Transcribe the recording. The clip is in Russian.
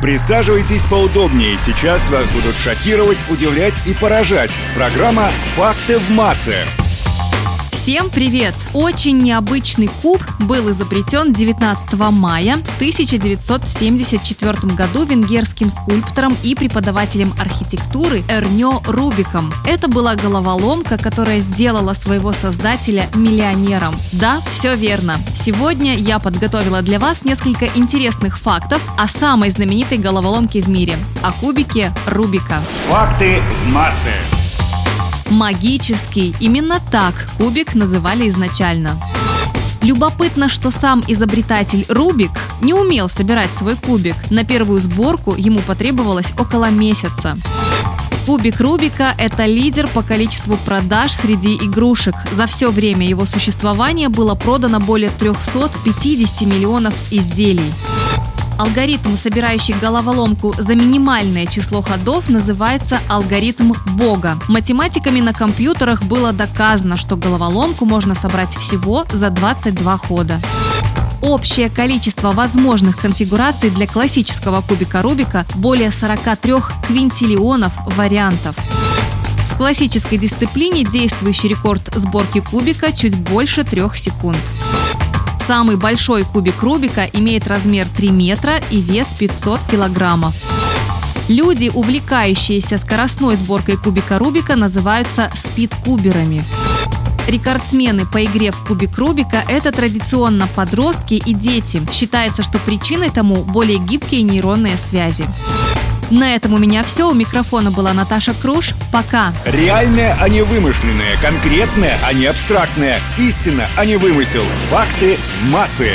Присаживайтесь поудобнее. Сейчас вас будут шокировать, удивлять и поражать. Программа «Факты в массы». Всем привет! Очень необычный куб был изобретен 19 мая в 1974 году венгерским скульптором и преподавателем архитектуры Эрнё Рубиком. Это была головоломка, которая сделала своего создателя миллионером. Да, все верно. Сегодня я подготовила для вас несколько интересных фактов о самой знаменитой головоломке в мире – о кубике Рубика. Факты в массы. Магический. Именно так кубик называли изначально. Любопытно, что сам изобретатель Рубик не умел собирать свой кубик. На первую сборку ему потребовалось около месяца. Кубик Рубика – это лидер по количеству продаж среди игрушек. За все время его существования было продано более 350 миллионов изделий. Алгоритм, собирающий головоломку за минимальное число ходов, называется алгоритм Бога. Математиками на компьютерах было доказано, что головоломку можно собрать всего за 22 хода. Общее количество возможных конфигураций для классического кубика Рубика более 43 квинтиллионов вариантов. В классической дисциплине действующий рекорд сборки кубика чуть больше трех секунд. Самый большой кубик Рубика имеет размер 3 метра и вес 500 килограммов. Люди, увлекающиеся скоростной сборкой кубика Рубика, называются спидкуберами. Рекордсмены по игре в кубик Рубика – это традиционно подростки и дети. Считается, что причиной тому более гибкие нейронные связи. На этом у меня все. У микрофона была Наташа Круш. Пока. Реальное, а не вымышленное. Конкретное, а не абстрактное. Истина, а не вымысел. Факты массы.